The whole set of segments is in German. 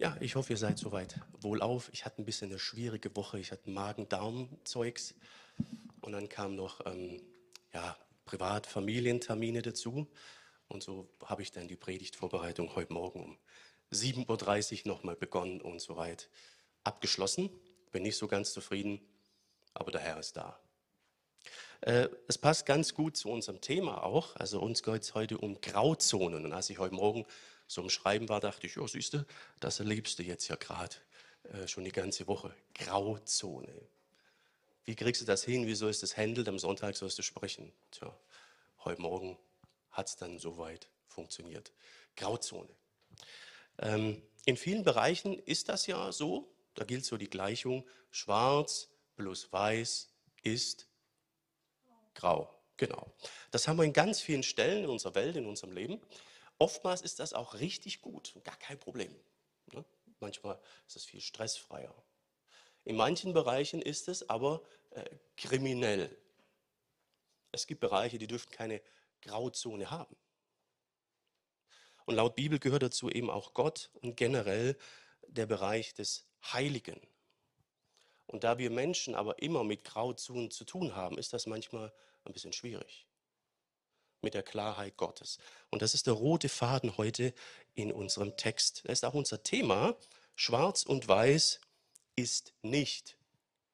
Ja, ich hoffe, ihr seid soweit wohlauf. Ich hatte ein bisschen eine schwierige Woche. Ich hatte Magen-Darm-Zeugs und dann kamen noch ähm, ja, Privat-Familientermine dazu. Und so habe ich dann die Predigtvorbereitung heute Morgen um 7.30 Uhr nochmal begonnen und soweit abgeschlossen. Bin nicht so ganz zufrieden, aber der Herr ist da. Äh, es passt ganz gut zu unserem Thema auch. Also uns geht es heute um Grauzonen. Und als ich heute Morgen so im Schreiben war, dachte ich, siehst du, das erlebst du jetzt ja gerade äh, schon die ganze Woche. Grauzone. Wie kriegst du das hin? Wie sollst du das handeln? Am Sonntag sollst du sprechen. Tja, heute Morgen hat es dann soweit funktioniert. Grauzone. Ähm, in vielen Bereichen ist das ja so. Da gilt so die Gleichung, schwarz plus weiß ist grau. Genau. Das haben wir in ganz vielen Stellen in unserer Welt, in unserem Leben. Oftmals ist das auch richtig gut, gar kein Problem. Ne? Manchmal ist es viel stressfreier. In manchen Bereichen ist es aber äh, kriminell. Es gibt Bereiche, die dürfen keine Grauzone haben. Und laut Bibel gehört dazu eben auch Gott und generell der Bereich des Heiligen. Und da wir Menschen aber immer mit Grauzonen zu tun haben, ist das manchmal ein bisschen schwierig mit der Klarheit Gottes. Und das ist der rote Faden heute in unserem Text. Das ist auch unser Thema. Schwarz und Weiß ist nicht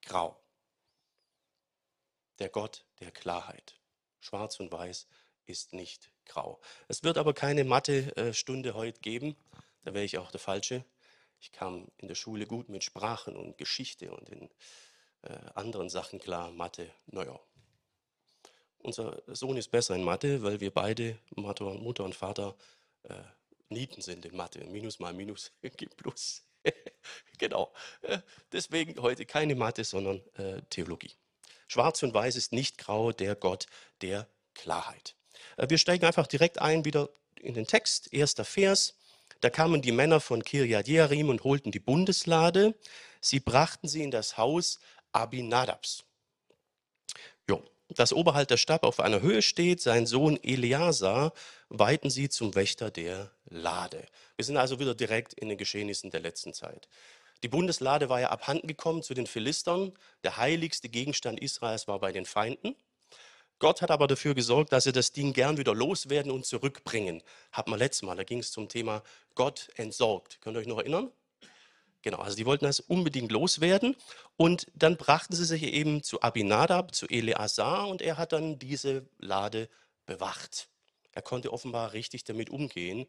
grau. Der Gott der Klarheit. Schwarz und Weiß ist nicht grau. Es wird aber keine Mathe-Stunde heute geben. Da wäre ich auch der Falsche. Ich kam in der Schule gut mit Sprachen und Geschichte und in äh, anderen Sachen klar. Mathe, naja, unser Sohn ist besser in Mathe, weil wir beide, Mutter und Vater, äh, Nieten sind in Mathe. Minus mal Minus gibt Plus. genau. Äh, deswegen heute keine Mathe, sondern äh, Theologie. Schwarz und Weiß ist nicht grau, der Gott der Klarheit. Äh, wir steigen einfach direkt ein wieder in den Text. Erster Vers. Da kamen die Männer von Kirjat Jearim und holten die Bundeslade. Sie brachten sie in das Haus Abinadabs. Jo, dass oberhalb der Stab auf einer Höhe steht, sein Sohn Eleazar, weihten sie zum Wächter der Lade. Wir sind also wieder direkt in den Geschehnissen der letzten Zeit. Die Bundeslade war ja abhanden gekommen zu den Philistern. Der heiligste Gegenstand Israels war bei den Feinden. Gott hat aber dafür gesorgt, dass sie das Ding gern wieder loswerden und zurückbringen. Hat man letztes Mal, da ging es zum Thema Gott entsorgt. Könnt ihr euch noch erinnern? Genau, also die wollten das unbedingt loswerden und dann brachten sie sich eben zu Abinadab, zu Eleazar und er hat dann diese Lade bewacht. Er konnte offenbar richtig damit umgehen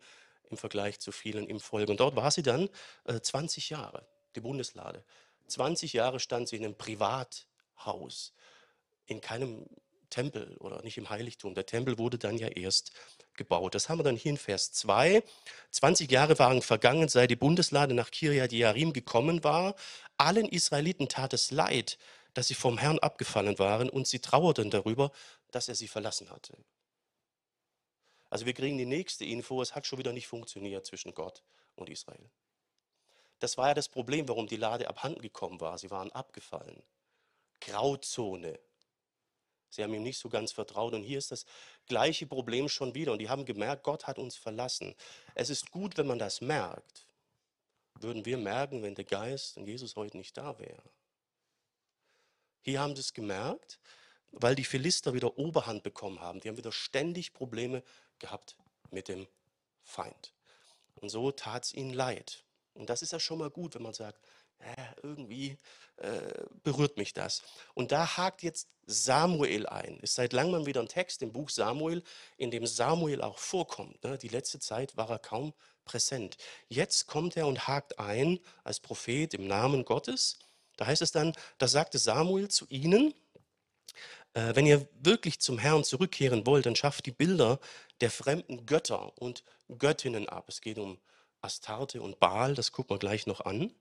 im Vergleich zu vielen im Volk. Und dort war sie dann äh, 20 Jahre, die Bundeslade. 20 Jahre stand sie in einem Privathaus, in keinem Tempel oder nicht im Heiligtum. Der Tempel wurde dann ja erst gebaut. Das haben wir dann hier in Vers 2. 20 Jahre waren vergangen, seit die Bundeslade nach Kirjat Jearim gekommen war. Allen Israeliten tat es leid, dass sie vom Herrn abgefallen waren und sie trauerten darüber, dass er sie verlassen hatte. Also wir kriegen die nächste Info, es hat schon wieder nicht funktioniert zwischen Gott und Israel. Das war ja das Problem, warum die Lade abhanden gekommen war. Sie waren abgefallen. Grauzone. Sie haben ihm nicht so ganz vertraut. Und hier ist das gleiche Problem schon wieder. Und die haben gemerkt, Gott hat uns verlassen. Es ist gut, wenn man das merkt. Würden wir merken, wenn der Geist und Jesus heute nicht da wäre. Hier haben sie es gemerkt, weil die Philister wieder Oberhand bekommen haben. Die haben wieder ständig Probleme gehabt mit dem Feind. Und so tat es ihnen leid. Und das ist ja schon mal gut, wenn man sagt, irgendwie äh, berührt mich das. Und da hakt jetzt Samuel ein. Ist seit langem wieder ein Text im Buch Samuel, in dem Samuel auch vorkommt. Ne? Die letzte Zeit war er kaum präsent. Jetzt kommt er und hakt ein als Prophet im Namen Gottes. Da heißt es dann, da sagte Samuel zu ihnen, äh, wenn ihr wirklich zum Herrn zurückkehren wollt, dann schafft die Bilder der fremden Götter und Göttinnen ab. Es geht um Astarte und Baal, das gucken wir gleich noch an.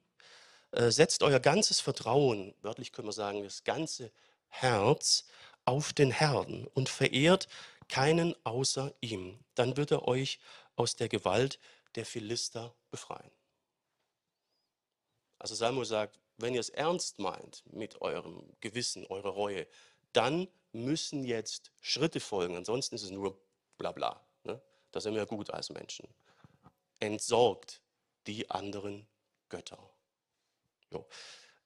Äh, setzt euer ganzes Vertrauen, wörtlich können wir sagen, das ganze Herz auf den Herrn und verehrt keinen außer ihm. Dann wird er euch aus der Gewalt der Philister befreien. Also Samuel sagt, wenn ihr es ernst meint mit eurem Gewissen, eurer Reue, dann müssen jetzt Schritte folgen. Ansonsten ist es nur Blabla. Ne? Da sind wir gut als Menschen. Entsorgt die anderen Götter. So.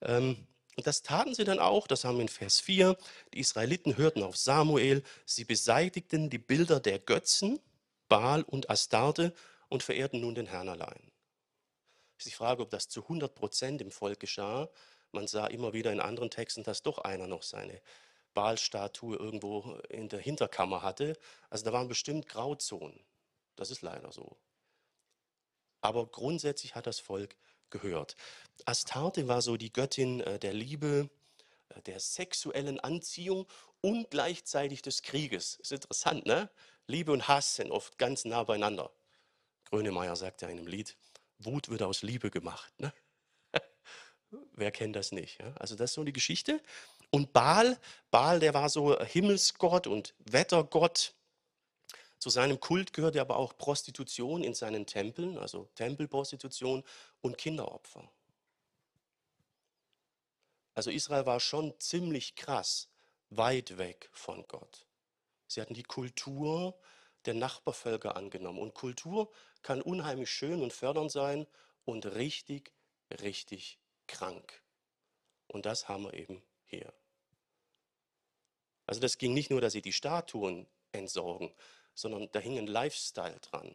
Ähm, und das taten sie dann auch, das haben wir in Vers 4. Die Israeliten hörten auf Samuel, sie beseitigten die Bilder der Götzen, Baal und Astarte und verehrten nun den Herrn allein. Ist die Frage, ob das zu 100 Prozent im Volk geschah. Man sah immer wieder in anderen Texten, dass doch einer noch seine Baalstatue irgendwo in der Hinterkammer hatte. Also da waren bestimmt Grauzonen. Das ist leider so. Aber grundsätzlich hat das Volk gehört. Astarte war so die Göttin äh, der Liebe, äh, der sexuellen Anziehung und gleichzeitig des Krieges. Ist interessant, ne? Liebe und Hass sind oft ganz nah beieinander. Grönemeyer sagt ja in einem Lied, Wut wird aus Liebe gemacht. Ne? Wer kennt das nicht? Ja? Also das ist so die Geschichte. Und Baal, Baal, der war so Himmelsgott und Wettergott. Zu seinem Kult gehörte aber auch Prostitution in seinen Tempeln, also Tempelprostitution und Kinderopfer. Also Israel war schon ziemlich krass weit weg von Gott. Sie hatten die Kultur der Nachbarvölker angenommen. Und Kultur kann unheimlich schön und fördernd sein und richtig, richtig krank. Und das haben wir eben hier. Also das ging nicht nur, dass sie die Statuen entsorgen, sondern da hing ein Lifestyle dran,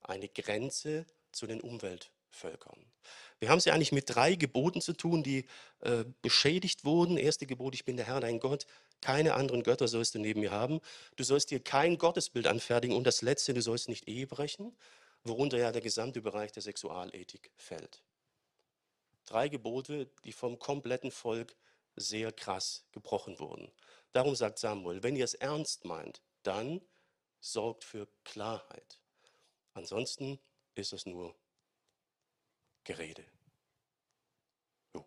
eine Grenze zu den Umweltvölkern. Wir haben es ja eigentlich mit drei Geboten zu tun, die äh, beschädigt wurden. Erste Gebot, ich bin der Herr, dein Gott. Keine anderen Götter sollst du neben mir haben. Du sollst dir kein Gottesbild anfertigen. Und das Letzte, du sollst nicht Ehe brechen, worunter ja der gesamte Bereich der Sexualethik fällt. Drei Gebote, die vom kompletten Volk sehr krass gebrochen wurden. Darum sagt Samuel, wenn ihr es ernst meint, dann sorgt für Klarheit. Ansonsten ist es nur Gerede. Jo.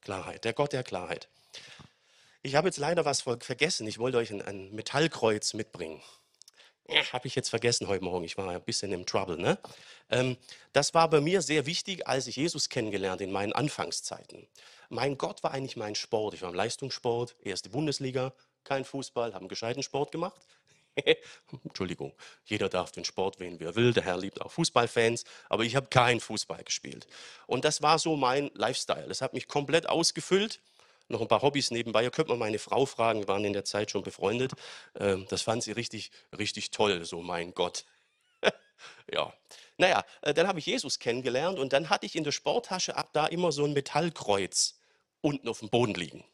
Klarheit, der Gott der Klarheit. Ich habe jetzt leider was vergessen. Ich wollte euch ein, ein Metallkreuz mitbringen. Habe ich jetzt vergessen heute Morgen. Ich war ein bisschen im Trouble. Ne? Ähm, das war bei mir sehr wichtig, als ich Jesus kennengelernt in meinen Anfangszeiten. Mein Gott war eigentlich mein Sport. Ich war im Leistungssport, erste Bundesliga, kein Fußball, habe einen gescheiten Sport gemacht. Entschuldigung, jeder darf den Sport wählen, wie er will. Der Herr liebt auch Fußballfans, aber ich habe keinen Fußball gespielt. Und das war so mein Lifestyle. Das hat mich komplett ausgefüllt. Noch ein paar Hobbys nebenbei. Ihr könnt mal meine Frau fragen, wir waren in der Zeit schon befreundet. Ähm, das fand sie richtig, richtig toll, so mein Gott. ja, naja, äh, dann habe ich Jesus kennengelernt und dann hatte ich in der Sporttasche ab da immer so ein Metallkreuz unten auf dem Boden liegen.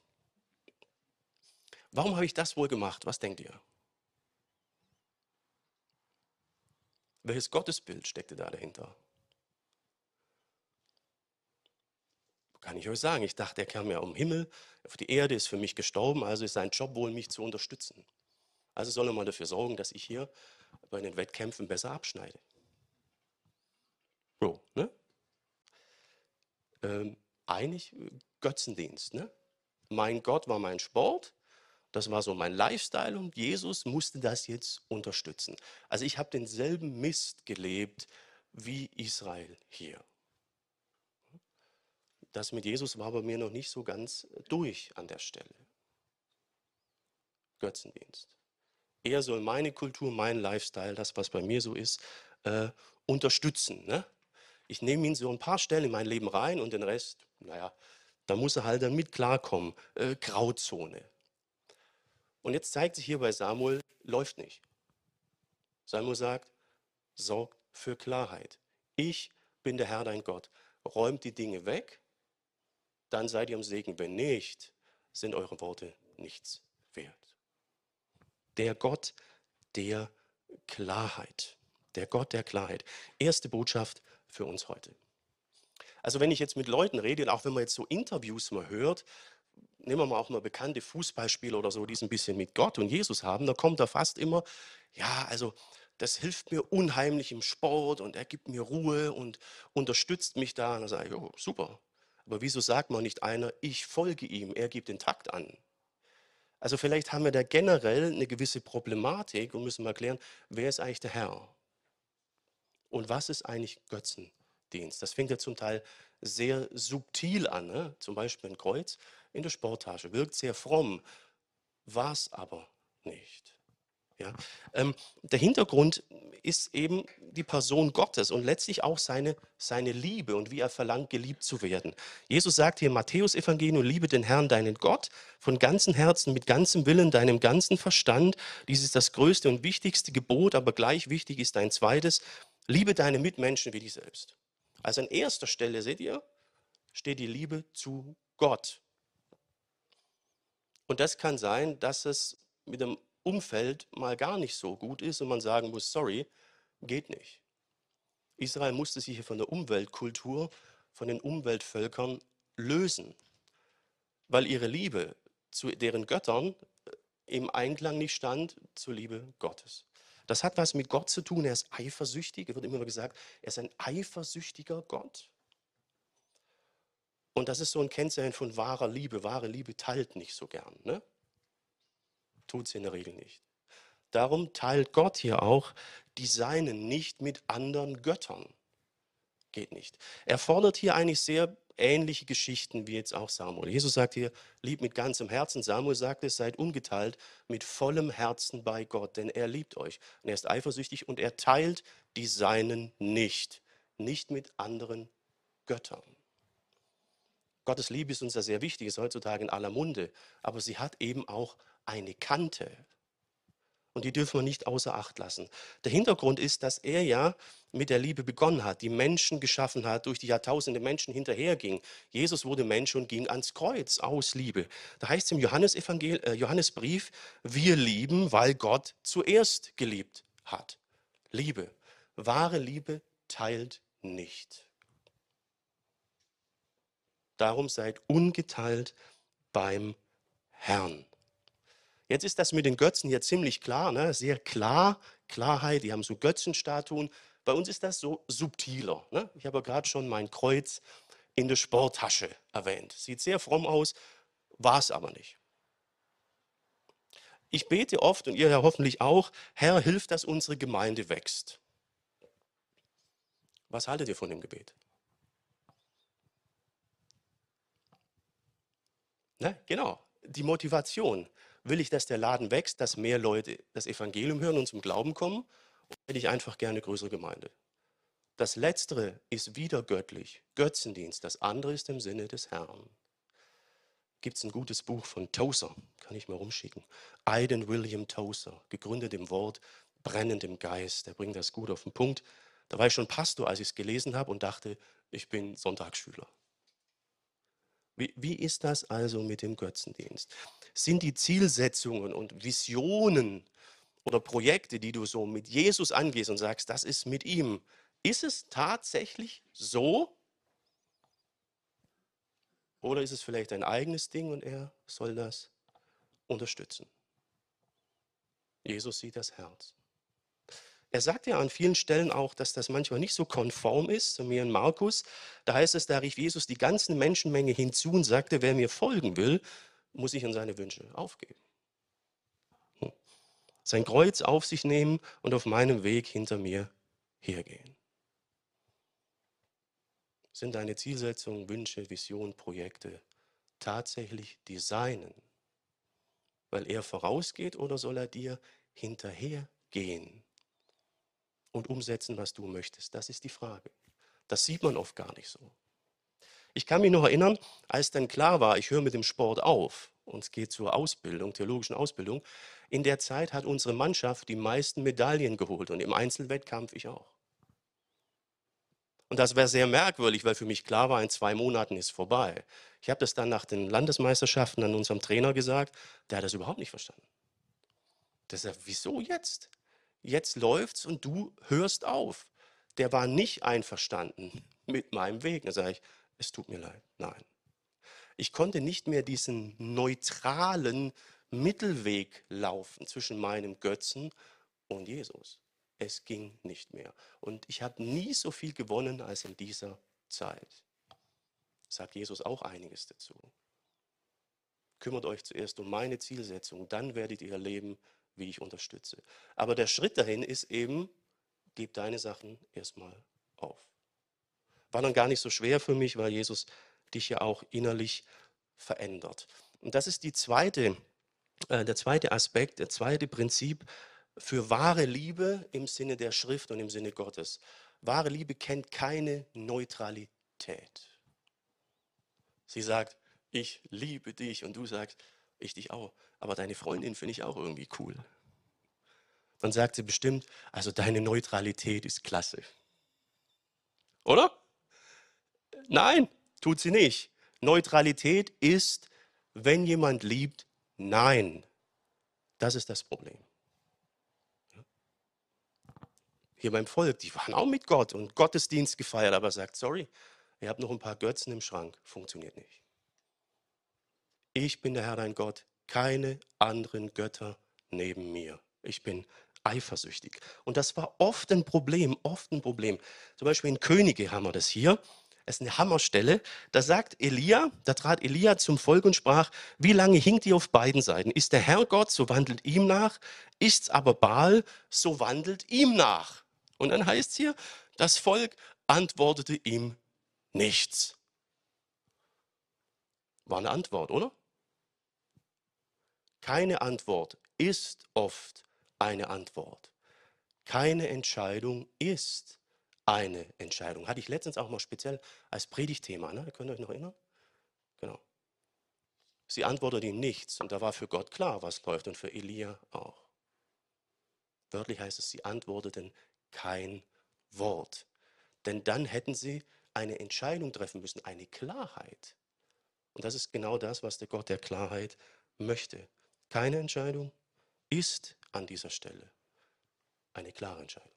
Warum habe ich das wohl gemacht? Was denkt ihr? Welches Gottesbild steckte da dahinter? Kann ich euch sagen. Ich dachte, er kam ja um Himmel, auf die Erde, ist für mich gestorben, also ist sein Job wohl, mich zu unterstützen. Also soll er mal dafür sorgen, dass ich hier bei den Wettkämpfen besser abschneide. So, ne? Ähm, eigentlich Götzendienst, ne? Mein Gott war mein Sport, das war so mein Lifestyle und Jesus musste das jetzt unterstützen. Also ich habe denselben Mist gelebt wie Israel hier. Das mit Jesus war bei mir noch nicht so ganz durch an der Stelle. Götzendienst. Er soll meine Kultur, mein Lifestyle, das, was bei mir so ist, äh, unterstützen. Ne? Ich nehme ihn so ein paar Stellen in mein Leben rein und den Rest, naja, da muss er halt dann mit klarkommen. Äh, Grauzone. Und jetzt zeigt sich hier bei Samuel, läuft nicht. Samuel sagt, sorgt für Klarheit. Ich bin der Herr dein Gott. Räumt die Dinge weg, dann seid ihr am Segen. Wenn nicht, sind eure Worte nichts wert. Der Gott der Klarheit. Der Gott der Klarheit. Erste Botschaft für uns heute. Also wenn ich jetzt mit Leuten rede und auch wenn man jetzt so Interviews mal hört, nehmen wir mal auch mal bekannte Fußballspieler oder so, die es ein bisschen mit Gott und Jesus haben, da kommt da fast immer, ja, also das hilft mir unheimlich im Sport und er gibt mir Ruhe und unterstützt mich da. Und dann sage ich, oh, super. Aber wieso sagt man nicht einer, ich folge ihm, er gibt den Takt an? Also vielleicht haben wir da generell eine gewisse Problematik und müssen mal klären, wer ist eigentlich der Herr? Und was ist eigentlich Götzendienst? Das fängt ja zum Teil sehr subtil an, ne? zum Beispiel ein Kreuz in der Sporttasche, wirkt sehr fromm, war es aber nicht. Ja? Ähm, der Hintergrund ist eben die Person Gottes und letztlich auch seine, seine Liebe und wie er verlangt, geliebt zu werden. Jesus sagt hier im Matthäus-Evangelium, liebe den Herrn, deinen Gott, von ganzem Herzen, mit ganzem Willen, deinem ganzen Verstand. Dies ist das größte und wichtigste Gebot, aber gleich wichtig ist ein zweites, liebe deine Mitmenschen wie dich selbst. Also an erster Stelle, seht ihr, steht die Liebe zu Gott. Und das kann sein, dass es mit dem Umfeld mal gar nicht so gut ist und man sagen muss, sorry, geht nicht. Israel musste sich hier von der Umweltkultur, von den Umweltvölkern lösen, weil ihre Liebe zu deren Göttern im Einklang nicht stand zur Liebe Gottes. Das hat was mit Gott zu tun. Er ist eifersüchtig. Er wird immer gesagt, er ist ein eifersüchtiger Gott. Und das ist so ein Kennzeichen von wahrer Liebe. Wahre Liebe teilt nicht so gern. Ne? Tut sie in der Regel nicht. Darum teilt Gott hier auch die Seinen nicht mit anderen Göttern. Geht nicht. Er fordert hier eigentlich sehr ähnliche Geschichten wie jetzt auch Samuel. Jesus sagt hier, lieb mit ganzem Herzen. Samuel sagt es, seid ungeteilt mit vollem Herzen bei Gott, denn er liebt euch. Und er ist eifersüchtig und er teilt die Seinen nicht. Nicht mit anderen Göttern. Gottes Liebe ist uns ja sehr wichtig, ist heutzutage in aller Munde, aber sie hat eben auch eine Kante. Und die dürfen wir nicht außer Acht lassen. Der Hintergrund ist, dass er ja mit der Liebe begonnen hat, die Menschen geschaffen hat, durch die Jahrtausende Menschen hinterherging. Jesus wurde Mensch und ging ans Kreuz aus Liebe. Da heißt es im Johannesevangel äh, Johannesbrief, wir lieben, weil Gott zuerst geliebt hat. Liebe, wahre Liebe teilt nicht. Darum seid ungeteilt beim Herrn. Jetzt ist das mit den Götzen hier ziemlich klar, ne? sehr klar, Klarheit, die haben so Götzenstatuen. Bei uns ist das so subtiler. Ne? Ich habe ja gerade schon mein Kreuz in der Sporttasche erwähnt. Sieht sehr fromm aus, war es aber nicht. Ich bete oft und ihr ja hoffentlich auch, Herr, hilf, dass unsere Gemeinde wächst. Was haltet ihr von dem Gebet? Ne? Genau, die Motivation. Will ich, dass der Laden wächst, dass mehr Leute das Evangelium hören und zum Glauben kommen? Oder hätte ich einfach gerne größere Gemeinde? Das Letztere ist wieder göttlich, Götzendienst. Das andere ist im Sinne des Herrn. Gibt es ein gutes Buch von Tozer, kann ich mal rumschicken. Aiden William Tozer, gegründet im Wort, brennend im Geist. Der bringt das gut auf den Punkt. Da war ich schon Pastor, als ich es gelesen habe und dachte, ich bin Sonntagsschüler. Wie, wie ist das also mit dem Götzendienst? Sind die Zielsetzungen und Visionen oder Projekte, die du so mit Jesus angehst und sagst, das ist mit ihm, ist es tatsächlich so? Oder ist es vielleicht ein eigenes Ding und er soll das unterstützen? Jesus sieht das Herz. Er sagt ja an vielen Stellen auch, dass das manchmal nicht so konform ist, zu mir in Markus. Da heißt es, da rief Jesus die ganze Menschenmenge hinzu und sagte, wer mir folgen will, muss sich an seine Wünsche aufgeben. Hm. Sein Kreuz auf sich nehmen und auf meinem Weg hinter mir hergehen. Sind deine Zielsetzungen, Wünsche, Visionen, Projekte tatsächlich die seinen? Weil er vorausgeht oder soll er dir hinterhergehen? Und umsetzen, was du möchtest? Das ist die Frage. Das sieht man oft gar nicht so. Ich kann mich noch erinnern, als dann klar war, ich höre mit dem Sport auf und es geht zur Ausbildung, theologischen Ausbildung. In der Zeit hat unsere Mannschaft die meisten Medaillen geholt und im Einzelwettkampf ich auch. Und das wäre sehr merkwürdig, weil für mich klar war, in zwei Monaten ist vorbei. Ich habe das dann nach den Landesmeisterschaften an unserem Trainer gesagt, der hat das überhaupt nicht verstanden. Der sagt, wieso jetzt? Jetzt läuft's und du hörst auf. Der war nicht einverstanden mit meinem Weg. Da sage ich, es tut mir leid. Nein. Ich konnte nicht mehr diesen neutralen Mittelweg laufen zwischen meinem Götzen und Jesus. Es ging nicht mehr. Und ich habe nie so viel gewonnen als in dieser Zeit. Sagt Jesus auch einiges dazu. Kümmert euch zuerst um meine Zielsetzung, dann werdet ihr leben, wie ich unterstütze. Aber der Schritt dahin ist eben, gib deine Sachen erstmal auf. War dann gar nicht so schwer für mich, weil Jesus dich ja auch innerlich verändert. Und das ist die zweite, äh, der zweite Aspekt, der zweite Prinzip, für wahre Liebe im Sinne der Schrift und im Sinne Gottes. Wahre Liebe kennt keine Neutralität. Sie sagt, ich liebe dich und du sagst, ich dich auch. Aber deine Freundin finde ich auch irgendwie cool. Dann sagt sie bestimmt, also deine Neutralität ist klasse. Oder? Nein, tut sie nicht. Neutralität ist, wenn jemand liebt, nein. Das ist das Problem. Hier beim Volk, die waren auch mit Gott und Gottesdienst gefeiert, aber sagt, sorry, ihr habt noch ein paar Götzen im Schrank, funktioniert nicht. Ich bin der Herr dein Gott, keine anderen Götter neben mir. Ich bin eifersüchtig. Und das war oft ein Problem, oft ein Problem. Zum Beispiel in Könige haben wir das hier. Das ist eine Hammerstelle. Da sagt Elia, da trat Elia zum Volk und sprach, wie lange hinkt ihr auf beiden Seiten? Ist der Herr Gott, so wandelt ihm nach. Ist's aber Baal, so wandelt ihm nach. Und dann heißt es hier, das Volk antwortete ihm nichts. War eine Antwort, oder? Keine Antwort ist oft eine Antwort. Keine Entscheidung ist eine Entscheidung. Hatte ich letztens auch mal speziell als Predigtthema, ne? Könnt ihr euch noch erinnern? Genau. Sie antwortet ihm nichts und da war für Gott klar, was läuft und für Elia auch. Wörtlich heißt es, sie antworteten kein Wort. Denn dann hätten sie eine Entscheidung treffen müssen, eine Klarheit. Und das ist genau das, was der Gott der Klarheit möchte. Keine Entscheidung ist an dieser Stelle eine klare Entscheidung.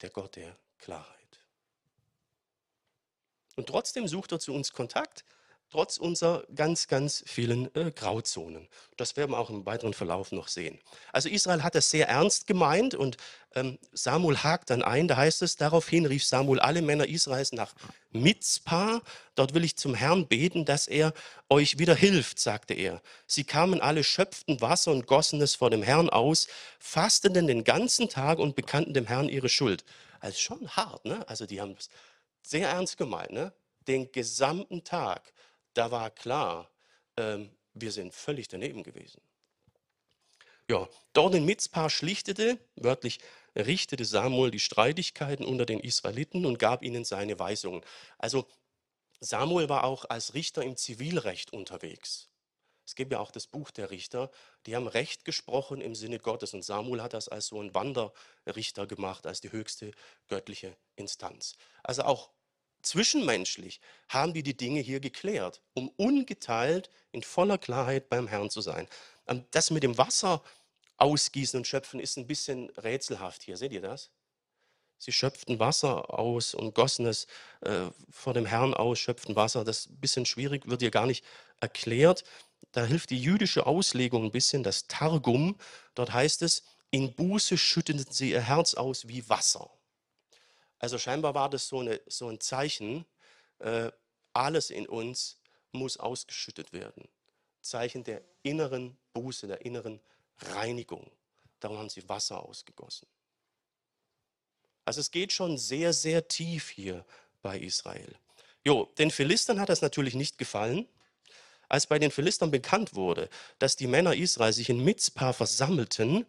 Der Gott der Klarheit. Und trotzdem sucht er zu uns Kontakt trotz unserer ganz, ganz vielen äh, Grauzonen. Das werden wir auch im weiteren Verlauf noch sehen. Also Israel hat das sehr ernst gemeint und ähm, Samuel hakt dann ein, da heißt es, daraufhin rief Samuel alle Männer Israels nach Mitzpah, dort will ich zum Herrn beten, dass er euch wieder hilft, sagte er. Sie kamen alle, schöpften Wasser und gossen es vor dem Herrn aus, fasteten den ganzen Tag und bekannten dem Herrn ihre Schuld. Also schon hart, ne? Also die haben es sehr ernst gemeint, ne? Den gesamten Tag da war klar, ähm, wir sind völlig daneben gewesen. Ja, dort in Mitzpah schlichtete, wörtlich richtete Samuel die Streitigkeiten unter den Israeliten und gab ihnen seine Weisungen. Also Samuel war auch als Richter im Zivilrecht unterwegs. Es gibt ja auch das Buch der Richter, die haben Recht gesprochen im Sinne Gottes und Samuel hat das als so ein Wanderrichter gemacht, als die höchste göttliche Instanz. Also auch Zwischenmenschlich haben die die Dinge hier geklärt, um ungeteilt in voller Klarheit beim Herrn zu sein. Ähm, das mit dem Wasser ausgießen und schöpfen ist ein bisschen rätselhaft hier. Seht ihr das? Sie schöpften Wasser aus und gossen es äh, vor dem Herrn aus, schöpften Wasser. Das ist ein bisschen schwierig, wird hier gar nicht erklärt. Da hilft die jüdische Auslegung ein bisschen, das Targum. Dort heißt es, in Buße schütteten sie ihr Herz aus wie Wasser. Also scheinbar war das so, eine, so ein Zeichen, äh, alles in uns muss ausgeschüttet werden. Zeichen der inneren Buße, der inneren Reinigung. Darum haben sie Wasser ausgegossen. Also es geht schon sehr, sehr tief hier bei Israel. Jo, den Philistern hat das natürlich nicht gefallen. Als bei den Philistern bekannt wurde, dass die Männer Israel sich in Mitzpah versammelten,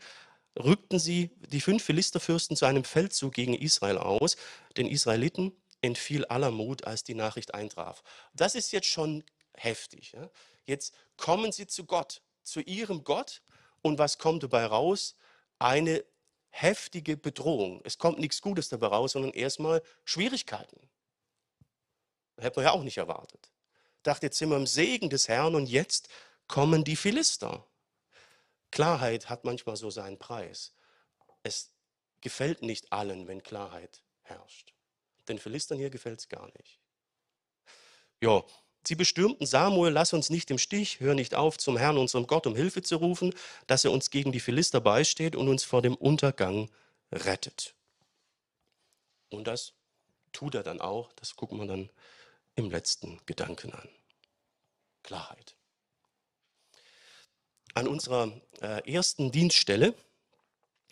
rückten sie die fünf Philisterfürsten zu einem Feldzug gegen Israel aus. Den Israeliten entfiel aller Mut, als die Nachricht eintraf. Das ist jetzt schon heftig. Ja? Jetzt kommen sie zu Gott, zu ihrem Gott. Und was kommt dabei raus? Eine heftige Bedrohung. Es kommt nichts Gutes dabei raus, sondern erstmal Schwierigkeiten. Hätte man ja auch nicht erwartet. Dachte, jetzt sind wir im Segen des Herrn und jetzt kommen die Philister. Klarheit hat manchmal so seinen Preis. Es gefällt nicht allen, wenn Klarheit herrscht. Den Philistern hier gefällt es gar nicht. Ja, sie bestürmten Samuel, lass uns nicht im Stich, hör nicht auf, zum Herrn, unserem Gott, um Hilfe zu rufen, dass er uns gegen die Philister beisteht und uns vor dem Untergang rettet. Und das tut er dann auch, das gucken wir dann im letzten Gedanken an. Klarheit an unserer äh, ersten Dienststelle,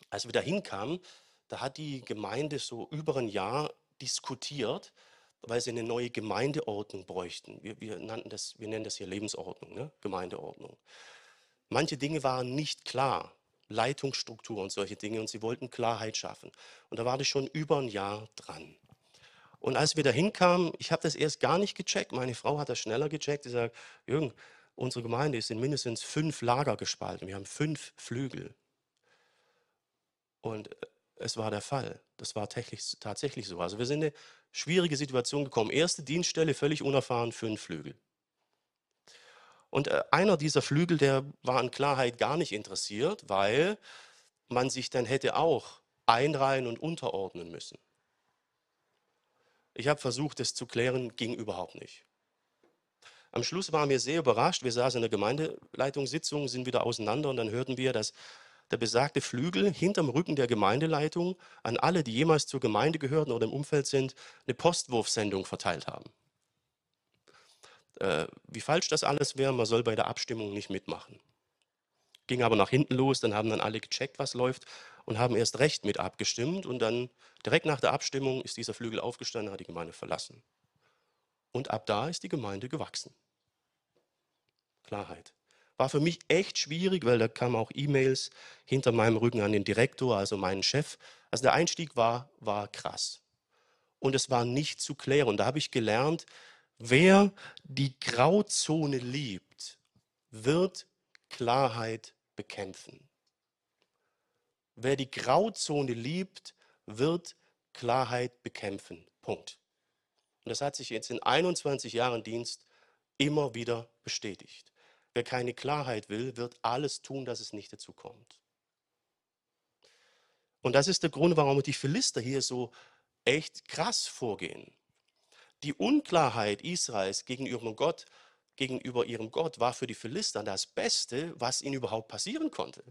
als wir da hinkamen, da hat die Gemeinde so über ein Jahr diskutiert, weil sie eine neue Gemeindeordnung bräuchten. Wir, wir, nannten das, wir nennen das hier Lebensordnung, ne? Gemeindeordnung. Manche Dinge waren nicht klar. Leitungsstruktur und solche Dinge und sie wollten Klarheit schaffen. Und da war ich schon über ein Jahr dran. Und als wir da hinkamen, ich habe das erst gar nicht gecheckt, meine Frau hat das schneller gecheckt, sie sagt, Jürgen, unsere Gemeinde ist in mindestens fünf Lager gespalten, wir haben fünf Flügel. Und äh, es war der Fall, das war tatsächlich, so. Also wir sind in eine schwierige Situation gekommen. Erste Dienststelle, völlig unerfahren, fünf Flügel. Und äh, einer dieser Flügel, der war an Klarheit gar nicht interessiert, weil man sich dann hätte auch einreihen und unterordnen müssen. Ich habe versucht, das zu klären, ging überhaupt nicht. Am Schluss waren wir sehr überrascht. Wir saßen in der Gemeindeleitungssitzung, sind wieder auseinander und dann hörten wir, dass der besagte Flügel hinterm Rücken der Gemeindeleitung an alle, die jemals zur Gemeinde gehörten oder im Umfeld sind, eine Postwurfsendung verteilt haben äh, wie falsch das alles wäre, man soll bei der Abstimmung nicht mitmachen. Ging aber nach hinten los, dann haben dann alle gecheckt, was läuft und haben erst recht mit abgestimmt und dann direkt nach der Abstimmung ist dieser Flügel aufgestanden, hat die Gemeinde verlassen. Und ab da ist die Gemeinde gewachsen. Klarheit. War für mich echt schwierig, weil da kamen auch E-Mails hinter meinem Rücken an den Direktor, also meinen Chef. Also der Einstieg war, war krass. Und es war nicht zu klären. Und da habe ich gelernt, Wer die Grauzone liebt, wird Klarheit bekämpfen. Wer die Grauzone liebt, wird Klarheit bekämpfen. Punkt. Und das hat sich jetzt in 21 Jahren Dienst immer wieder bestätigt. Wer keine Klarheit will, wird alles tun, dass es nicht dazu kommt. Und das ist der Grund, warum die Philister hier so echt krass vorgehen. Die Unklarheit Israels gegenüber Gott, gegenüber ihrem Gott war für die Philister das Beste, was ihnen überhaupt passieren konnte.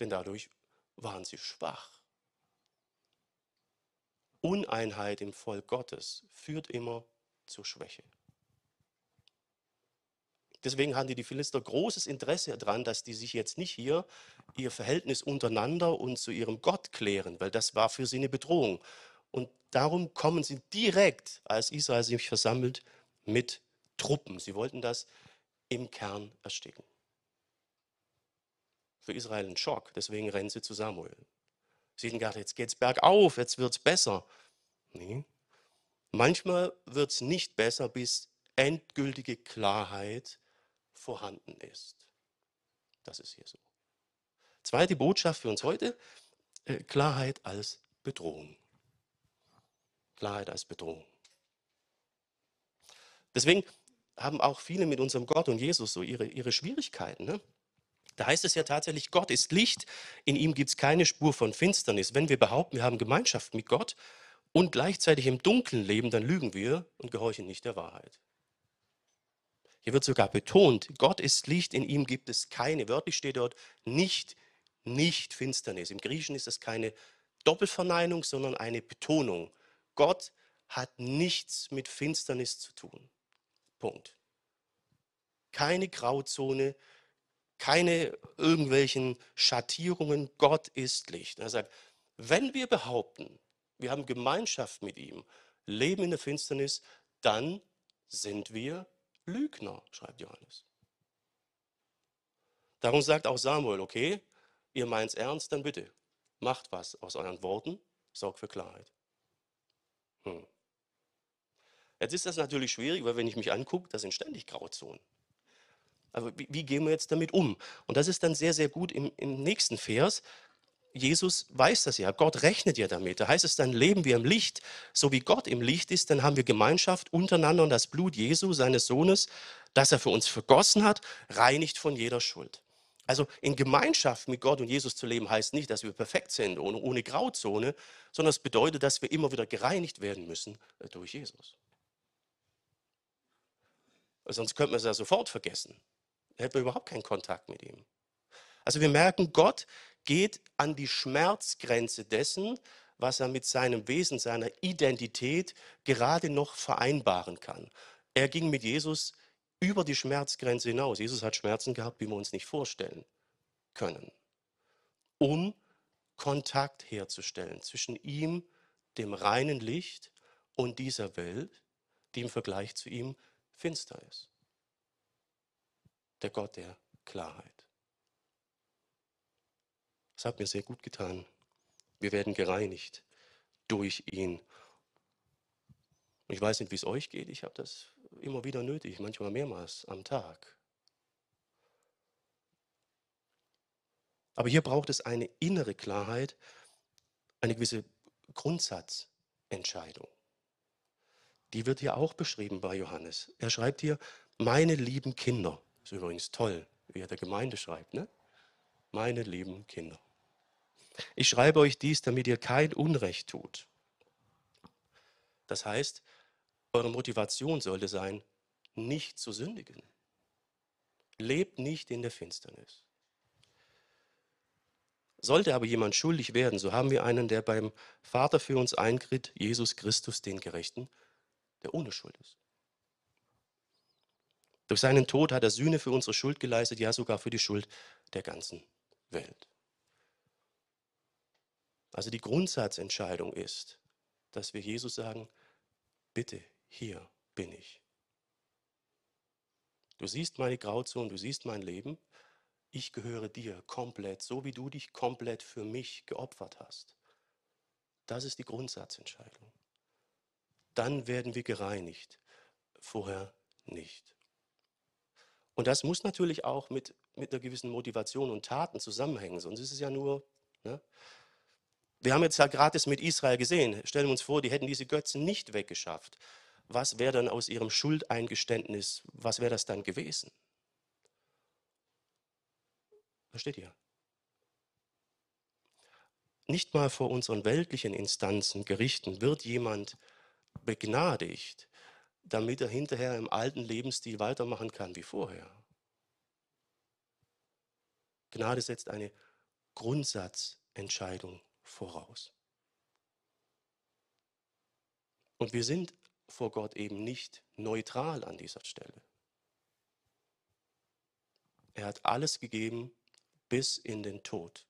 Denn dadurch waren sie schwach. Uneinheit im Volk Gottes führt immer zur Schwäche. Deswegen haben die, Philister großes Interesse daran, dass die sich jetzt nicht hier ihr Verhältnis untereinander und zu ihrem Gott klären, weil das war für sie eine Bedrohung. Und darum kommen sie direkt, als Israel sich versammelt, mit Truppen. Sie wollten das im Kern ersticken. Für Israel ein Schock, deswegen rennen sie zu Samuel. Sie denken gerade, jetzt geht es bergauf, jetzt wird es besser. Nee. Manchmal es nicht besser, bis endgültige Klarheit vorhanden ist. Das ist hier so. Zweite Botschaft für uns heute, äh, Klarheit als Bedrohung. Klarheit als Bedrohung. Deswegen haben auch viele mit unserem Gott und Jesus so ihre, ihre Schwierigkeiten. Ne? Da heißt es ja tatsächlich, Gott ist Licht, in ihm gibt es keine Spur von Finsternis. Wenn wir behaupten, wir haben Gemeinschaft mit Gott und gleichzeitig im Dunkeln leben, dann lügen wir und gehorchen nicht der Wahrheit. Hier wird sogar betont, Gott ist Licht, in ihm gibt es keine, wörtlich steht dort, nicht, nicht Finsternis. Im Griechischen ist das keine Doppelverneinung, sondern eine Betonung. Gott hat nichts mit Finsternis zu tun. Punkt. Keine Grauzone, keine irgendwelchen Schattierungen. Gott ist Licht. Er sagt, wenn wir behaupten, wir haben Gemeinschaft mit ihm, leben in der Finsternis, dann sind wir Lügner, schreibt Johannes. Darum sagt auch Samuel, okay, ihr meint es ernst, dann bitte, macht was aus euren Worten, sorgt für Klarheit. Hm. Jetzt ist das natürlich schwierig, weil wenn ich mich angucke, da sind ständig Grauzonen. Aber wie, wie, gehen wir jetzt damit um? Und das ist dann sehr, sehr gut im, im nächsten Vers. Jesus weiß das ja, Gott rechnet ja damit. Da heißt es dann, leben wir im Licht, so wie Gott im Licht ist, dann haben wir Gemeinschaft untereinander und das Blut Jesu, seines Sohnes, das er für uns vergossen hat, reinigt von jeder Schuld. Also in Gemeinschaft mit Gott und Jesus zu leben, heißt nicht, dass wir perfekt sind, ohne, ohne Grauzone, sondern es bedeutet, dass wir immer wieder gereinigt werden müssen äh, durch Jesus. Sonst könnte man es ja sofort vergessen. Hätten wir überhaupt keinen Kontakt mit ihm. Also wir merken, Gott geht an die Schmerzgrenze dessen, was er mit seinem Wesen, seiner Identität gerade noch vereinbaren kann. Er ging mit Jesus über die Schmerzgrenze hinaus. Jesus hat Schmerzen gehabt, wie wir uns nicht vorstellen können, um Kontakt herzustellen zwischen ihm, dem reinen Licht, und dieser Welt, die im Vergleich zu ihm finster ist. Der Gott der Klarheit. Das hat mir sehr gut getan. Wir werden gereinigt durch ihn. Ich weiß nicht, wie es euch geht. Ich habe das immer wieder nötig, manchmal mehrmals am Tag. Aber hier braucht es eine innere Klarheit, eine gewisse Grundsatzentscheidung. Die wird hier auch beschrieben bei Johannes. Er schreibt hier, meine lieben Kinder. Das ist übrigens toll, wie er der Gemeinde schreibt, ne? Meine lieben Kinder. Ich schreibe euch dies, damit ihr kein Unrecht tut. Das heißt, eure Motivation sollte sein, nicht zu sündigen. Lebt nicht in der Finsternis. Sollte aber jemand schuldig werden, so haben wir einen, der beim Vater für uns einkriegt, Jesus Christus, den Gerechten, der ohne Schuld ist. Durch seinen Tod hat er Sühne für unsere Schuld geleistet, ja sogar für die Schuld der ganzen Welt. Also die Grundsatzentscheidung ist, dass wir Jesus sagen, bitte, hier bin ich. Du siehst meine Grauzone, du siehst mein Leben, ich gehöre dir komplett, so wie du dich komplett für mich geopfert hast. Das ist die Grundsatzentscheidung. Dann werden wir gereinigt, vorher nicht. Und das muss natürlich auch mit, mit einer gewissen Motivation und Taten zusammenhängen, sonst ist es ja nur. Ne? Wir haben jetzt ja gerade das mit Israel gesehen. Stellen wir uns vor, die hätten diese Götzen nicht weggeschafft. Was wäre dann aus ihrem Schuldeingeständnis, was wäre das dann gewesen? Versteht ihr? Nicht mal vor unseren weltlichen Instanzen, Gerichten wird jemand begnadigt, damit er hinterher im alten Lebensstil weitermachen kann wie vorher. Gnade setzt eine Grundsatzentscheidung voraus. Und wir sind vor Gott eben nicht neutral an dieser Stelle. Er hat alles gegeben bis in den Tod.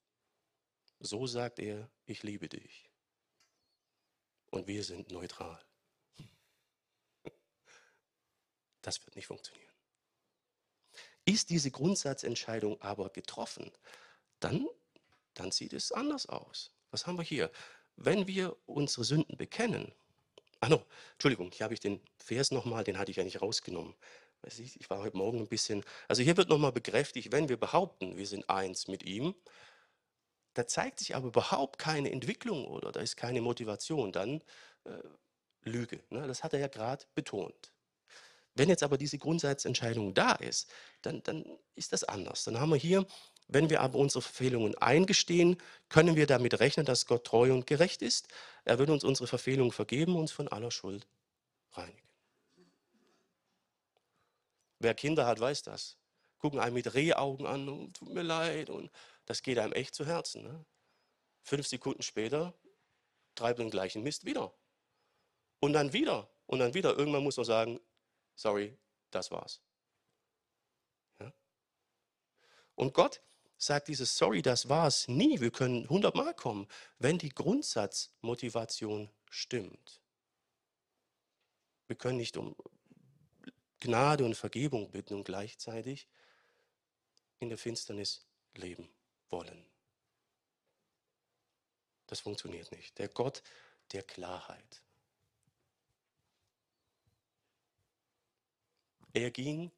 So sagt er, ich liebe dich. Und wir sind neutral. Das wird nicht funktionieren. Ist diese Grundsatzentscheidung aber getroffen, dann, dann sieht es anders aus. Was haben wir hier? Wenn wir unsere Sünden bekennen, ah no, Entschuldigung, hier habe ich den Vers nochmal, den hatte ich ja nicht rausgenommen. Ich war heute Morgen ein bisschen, also hier wird nochmal bekräftigt, wenn wir behaupten, wir sind eins mit ihm, da zeigt sich aber überhaupt keine Entwicklung oder da ist keine Motivation, dann äh, Lüge. Ne? Das hat er ja gerade betont. Wenn jetzt aber diese Grundsatzentscheidung da ist, dann, dann ist das anders. Dann haben wir hier, wenn wir aber unsere Verfehlungen eingestehen, können wir damit rechnen, dass Gott treu und gerecht ist. Er wird uns unsere Verfehlungen vergeben und uns von aller Schuld reinigen. Wer Kinder hat, weiß das. Gucken einen mit Rehaugen an und tut mir leid und das geht einem echt zu Herzen. Ne? Fünf Sekunden später treibt den gleichen Mist wieder. Und dann wieder. Und dann wieder. Irgendwann muss man sagen, sorry, das war's. Ja? Und Gott sagt dieses Sorry, das war's nie. Wir können hundertmal kommen, wenn die Grundsatzmotivation stimmt. Wir können nicht um Gnade und Vergebung bitten und gleichzeitig in der Finsternis leben wollen. Das funktioniert nicht. Der Gott der Klarheit. Er ging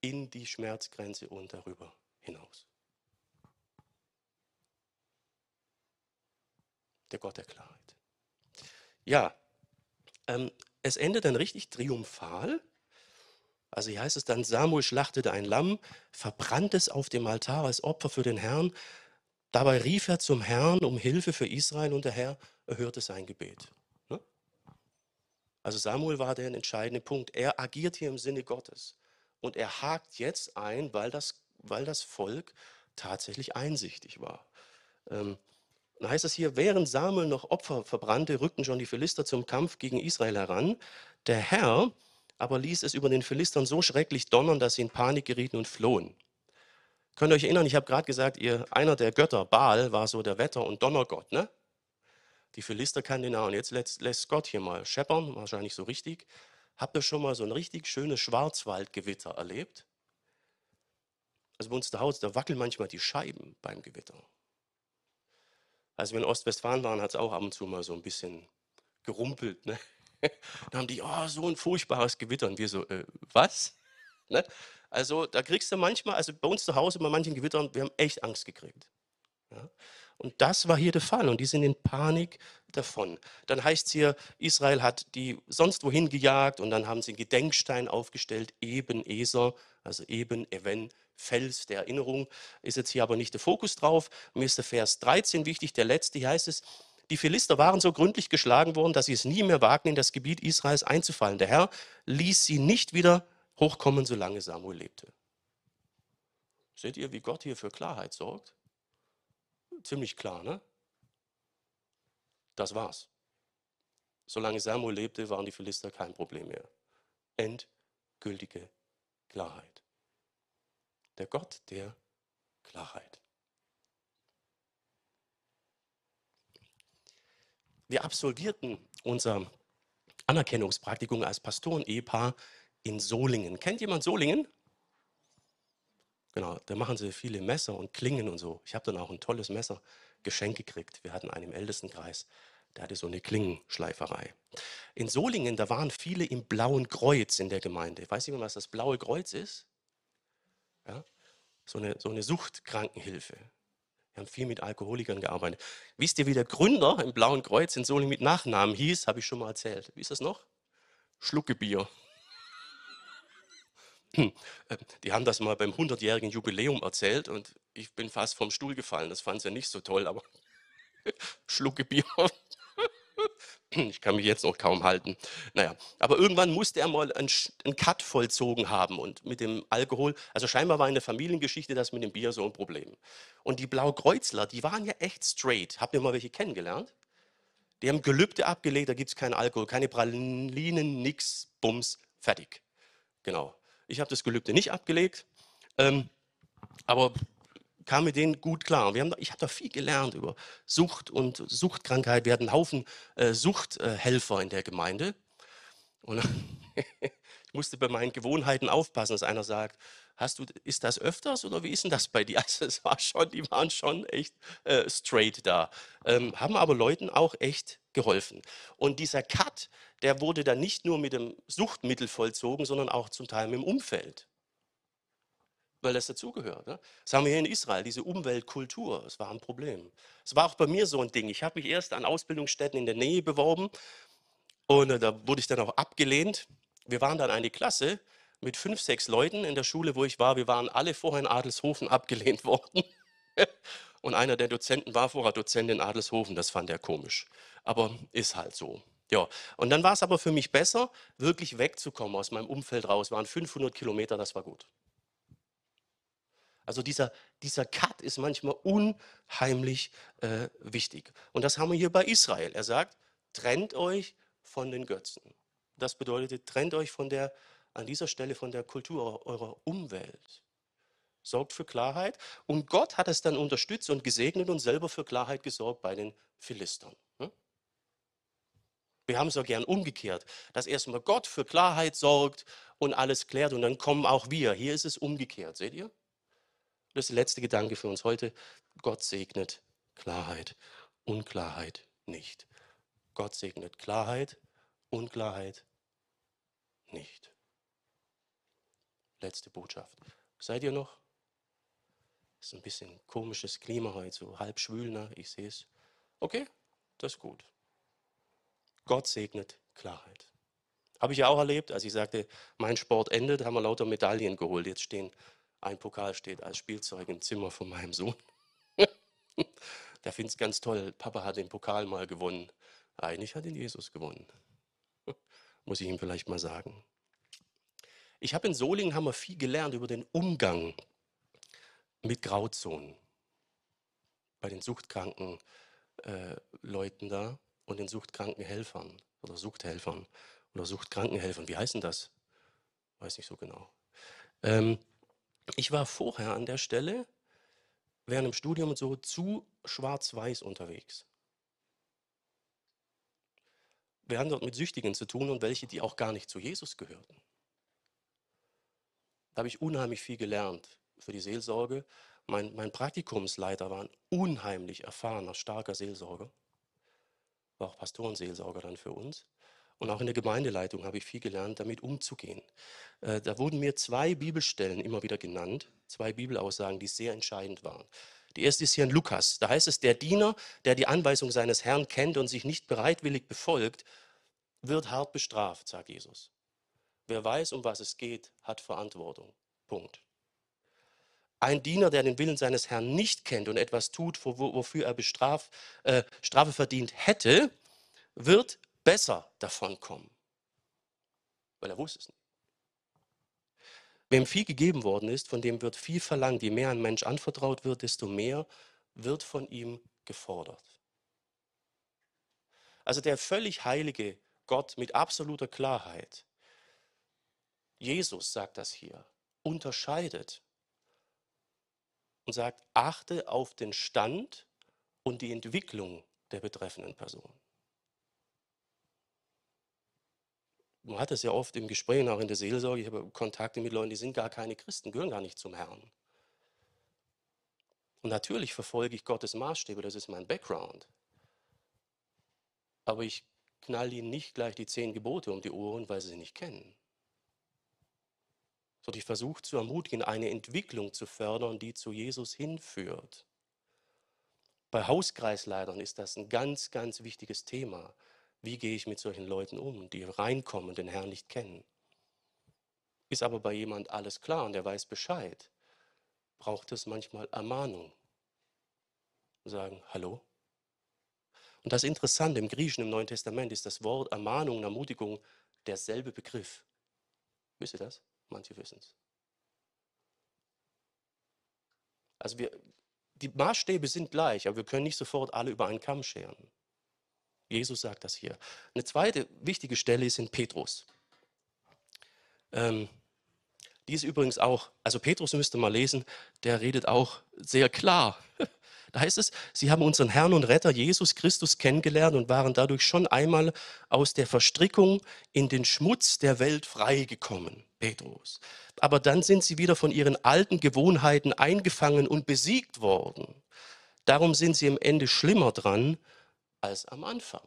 in die Schmerzgrenze und darüber hinaus. Der Gott der Klarheit. Ja, ähm, es endet dann richtig triumphal. Also hier heißt es dann, Samuel schlachtete ein Lamm, verbrannte es auf dem Altar als Opfer für den Herrn. Dabei rief er zum Herrn um Hilfe für Israel und der Herr erhörte sein Gebet. Also Samuel war der entscheidende Punkt. Er agiert hier im Sinne Gottes. Und er hakt jetzt ein, weil das, weil das Volk tatsächlich einsichtig war. Ähm, dann heißt es hier, während Samuel noch Opfer verbrannte, rückten schon die Philister zum Kampf gegen Israel heran. Der Herr aber ließ es über den Philistern so schrecklich donnern, dass sie in Panik gerieten und flohen. Könnt ihr euch erinnern, ich habe gerade gesagt, ihr, einer der Götter, Baal, war so der Wetter- und Donnergott. Ne? Die Philister kannten ihn auch. Und jetzt lässt, lässt Gott hier mal scheppern, wahrscheinlich so richtig. Habt ihr schon mal so ein richtig schönes Schwarzwaldgewitter erlebt? Also bei uns zu Hause, da wackeln manchmal die Scheiben beim Gewitter. Als wir in Ostwestfalen waren, hat es auch ab und zu mal so ein bisschen gerumpelt. Ne? Dann haben die, oh, so ein furchtbares Gewitter. Und wir so, äh, was? Ne? Also da kriegst du manchmal, also bei uns zu Hause bei manchen Gewittern, wir haben echt Angst gekriegt. Ja? Und das war hier der Fall. Und die sind in Panik davon. Dann heißt es hier, Israel hat die sonst wohin gejagt und dann haben sie einen Gedenkstein aufgestellt, Eben Eser, also Eben, Even, Fels der Erinnerung. Ist jetzt hier aber nicht der Fokus drauf. Mir ist der Vers 13 wichtig, der letzte. Hier heißt es, die Philister waren so gründlich geschlagen worden, dass sie es nie mehr wagten, in das Gebiet Israels einzufallen. Der Herr ließ sie nicht wieder hochkommen, solange Samuel lebte. Seht ihr, wie Gott hier für Klarheit sorgt? Ziemlich klar, ne? Das war's. Solange Samuel lebte, waren die Philister kein Problem mehr. Endgültige Klarheit. Der Gott der Klarheit. Wir absolvierten unser Anerkennungspraktikum als Pastoren-Ehepaar in Solingen. Kennt jemand Solingen? Genau, da machen sie viele Messer und Klingen und so. Ich habe dann auch ein tolles Messer geschenkt gekriegt. Wir hatten einen im Ältestenkreis, der hatte so eine Klingenschleiferei. In Solingen, da waren viele im Blauen Kreuz in der Gemeinde. Weiß jemand, was das Blaue Kreuz ist? Ja? So, eine, so eine Suchtkrankenhilfe. Wir haben viel mit Alkoholikern gearbeitet. Wisst ihr, wie der Gründer im Blauen Kreuz in Solingen mit Nachnamen hieß? Habe ich schon mal erzählt. Wie ist das noch? Schluckebier. Hm, äh, die haben das mal beim 100-jährigen Jubiläum erzählt und ich bin fast vom Stuhl gefallen. Das fand sie nicht so toll, aber Schlucke Bier. Ich kann mich jetzt noch kaum halten. Naja, aber irgendwann musste er mal einen, einen Cut vollzogen haben und mit dem Alkohol, also scheinbar war in der Familiengeschichte das mit dem Bier so ein Problem. Und die Blaukreuzler, die waren ja echt straight. Habt ihr mal welche kennengelernt? Die haben Gelübde abgelegt, da gibt es keinen Alkohol, keine Pralinen, nix, Bums, fertig. Genau. Ich habe das Gelübde nicht abgelegt, ähm, aber kam mit denen gut klar. Wir haben, ich habe da viel gelernt über Sucht und Suchtkrankheit. Wir hatten einen Haufen äh, Suchthelfer in der Gemeinde. Und ich musste bei meinen Gewohnheiten aufpassen, dass einer sagt, hast du, ist das öfters oder wie ist denn das bei dir? Also es war schon, die waren schon echt äh, straight da, ähm, haben aber Leuten auch echt geholfen. Und dieser Cut, der wurde dann nicht nur mit dem Suchtmittel vollzogen, sondern auch zum Teil mit dem Umfeld. Weil das dazugehört. Ne? Das haben wir hier in Israel, diese Umweltkultur. Das war ein Problem. Es war auch bei mir so ein Ding. Ich habe mich erst an Ausbildungsstätten in der Nähe beworben und äh, da wurde ich dann auch abgelehnt. Wir waren dann eine Klasse mit fünf, sechs Leuten in der Schule, wo ich war. Wir waren alle vorher in Adelshofen abgelehnt worden. Und einer der Dozenten war vorher Dozent in Adelshofen. Das fand er komisch. Aber ist halt so. Ja, und dann war es aber für mich besser, wirklich wegzukommen aus meinem Umfeld raus. Waren 500 Kilometer, das war gut. Also dieser, dieser Cut ist manchmal unheimlich äh, wichtig. Und das haben wir hier bei Israel. Er sagt, trennt euch von den Götzen. Das bedeutet, trennt euch von der, an dieser Stelle von der Kultur eurer Umwelt. Sorgt für Klarheit. Und Gott hat es dann unterstützt und gesegnet und selber für Klarheit gesorgt bei den Philistern. Hm? Wir haben es auch gern umgekehrt, dass erstmal Gott für Klarheit sorgt und alles klärt und dann kommen auch wir. Hier ist es umgekehrt, seht ihr? Das ist der letzte Gedanke für uns heute. Gott segnet Klarheit, Unklarheit nicht. Gott segnet Klarheit, Unklarheit nicht. Letzte Botschaft. Seid ihr noch? Ist ein bisschen komisches Klima heute, so halb schwül, ne? ich sehe es. Okay, das ist gut. Gott segnet Klarheit. Habe ich ja auch erlebt, als ich sagte, mein Sport endet, haben wir lauter Medaillen geholt. Jetzt stehen, ein Pokal steht als Spielzeug im Zimmer von meinem Sohn. Der findet es ganz toll. Papa hat den Pokal mal gewonnen. Eigentlich hat ihn Jesus gewonnen. Muss ich ihm vielleicht mal sagen. Ich habe in Solingen haben wir viel gelernt über den Umgang mit Grauzonen. Bei den suchtkranken äh, Leuten da und den suchtkranken Helfern oder Suchthelfern oder Suchtkrankenhelfern. Wie heißen das? Weiß nicht so genau. Ähm, ich war vorher an der Stelle während dem Studium und so zu schwarz-weiß unterwegs. Wir hatten dort mit Süchtigen zu tun und welche, die auch gar nicht zu Jesus gehörten. Da habe ich unheimlich viel gelernt für die Seelsorge Mein, mein Praktikumsleiter war ein unheimlich erfahrener, starker Seelsorger. War auch Pastorenseelsorger dann für uns. Und auch in der Gemeindeleitung habe ich viel gelernt, damit umzugehen. Äh, da wurden mir zwei Bibelstellen immer wieder genannt, zwei Bibelaussagen, die sehr entscheidend waren. Die erste ist hier in Lukas. Da heißt es, der Diener, der die Anweisung seines Herrn kennt und sich nicht bereitwillig befolgt, wird hart bestraft, sagt Jesus. Wer weiß, um was es geht, hat Verantwortung. Punkt. Ein Diener, der den Willen seines Herrn nicht kennt und etwas tut, wofür er Bestraf, äh, Strafe verdient hätte, wird besser davon kommen. Weil er wusste es nicht. Wem viel gegeben worden ist, von dem wird viel verlangt. Je mehr ein Mensch anvertraut wird, desto mehr wird von ihm gefordert. Also der völlig heilige Gott mit absoluter Klarheit, Jesus sagt das hier, unterscheidet und sagt, achte auf den Stand und die Entwicklung der betreffenden Person. Man hat es ja oft im Gespräch und auch in der Seelsorge, ich habe Kontakte mit Leuten, die sind gar keine Christen, gehören gar nicht zum Herrn. Und natürlich verfolge ich Gottes Maßstäbe, das ist mein Background. Aber ich knall ihnen nicht gleich die zehn Gebote um die Ohren, weil sie sie nicht kennen. Sondern ich versuche zu ermutigen, eine Entwicklung zu fördern, die zu Jesus hinführt. Bei Hauskreisleitern ist das ein ganz, ganz wichtiges Thema. Wie gehe ich mit solchen Leuten um, die reinkommen und den Herrn nicht kennen? Ist aber bei jemand alles klar und der weiß Bescheid, braucht es manchmal Ermahnung. Sagen, hallo? Und das Interessante im Griechischen im Neuen Testament ist das Wort Ermahnung und Ermutigung derselbe Begriff. Wisst ihr das? Manche wissen es. Also wir, die Maßstäbe sind gleich, aber wir können nicht sofort alle über einen Kamm scheren. Jesus sagt das hier. Eine zweite wichtige Stelle ist in Petrus. Ähm, die ist übrigens auch, also Petrus müsste mal lesen, der redet auch sehr klar. Da heißt es, sie haben unseren Herrn und Retter Jesus Christus kennengelernt und waren dadurch schon einmal aus der Verstrickung in den Schmutz der Welt freigekommen, Petrus. Aber dann sind sie wieder von ihren alten Gewohnheiten eingefangen und besiegt worden. Darum sind sie am Ende schlimmer dran als am Anfang.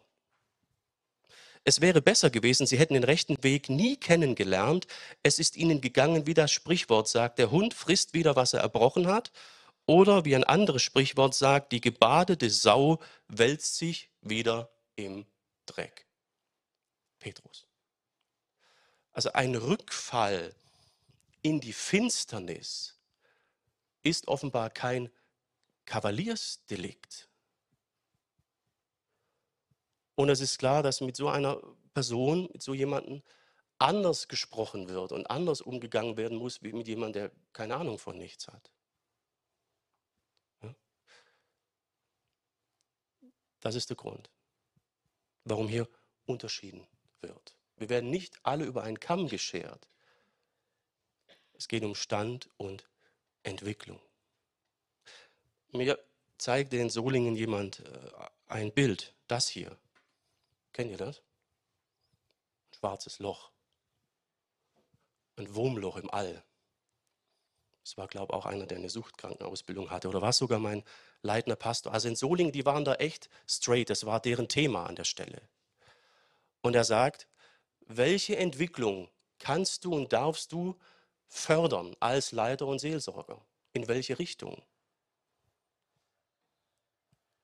Es wäre besser gewesen, sie hätten den rechten Weg nie kennengelernt. Es ist ihnen gegangen, wie das Sprichwort sagt, der Hund frisst wieder, was er erbrochen hat. Oder wie ein anderes Sprichwort sagt, die gebadete Sau wälzt sich wieder im Dreck. Petrus. Also ein Rückfall in die Finsternis ist offenbar kein Kavaliersdelikt, und es ist klar, dass mit so einer Person, mit so jemandem anders gesprochen wird und anders umgegangen werden muss, wie mit jemandem, der keine Ahnung von nichts hat. Das ist der Grund, warum hier unterschieden wird. Wir werden nicht alle über einen Kamm geschert. Es geht um Stand und Entwicklung. Mir zeigte in Solingen jemand äh, ein Bild, das hier. Kennt ihr das? Ein schwarzes Loch. Ein Wurmloch im All. Das war, glaube ich, auch einer, der eine Suchtkrankenausbildung hatte. Oder war es sogar mein leitender Pastor? Also in Solingen, die waren da echt straight. Das war deren Thema an der Stelle. Und er sagt, welche Entwicklung kannst du und darfst du fördern als Leiter und Seelsorger? In welche Richtung?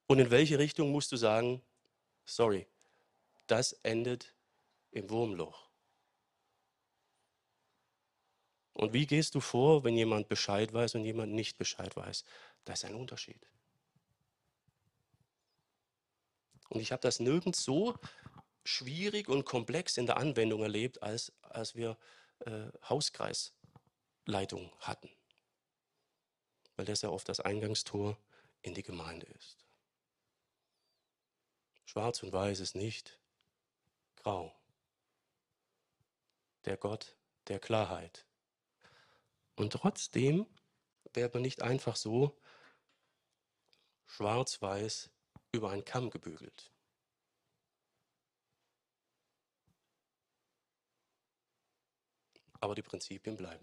Und in welche Richtung musst du sagen, sorry, das endet im Wurmloch. Und wie gehst du vor, wenn jemand Bescheid weiß und jemand nicht Bescheid weiß? Da ist ein Unterschied. Und ich habe das nirgends so schwierig und komplex in der Anwendung erlebt, als, als wir äh, Hauskreisleitung hatten. Weil das ja oft das Eingangstor in die Gemeinde ist. Schwarz und Weiß ist nicht grau. Der Gott der Klarheit. Und trotzdem man nicht einfach so schwarz-weiß über einen Kamm gebügelt. Aber die Prinzipien bleiben.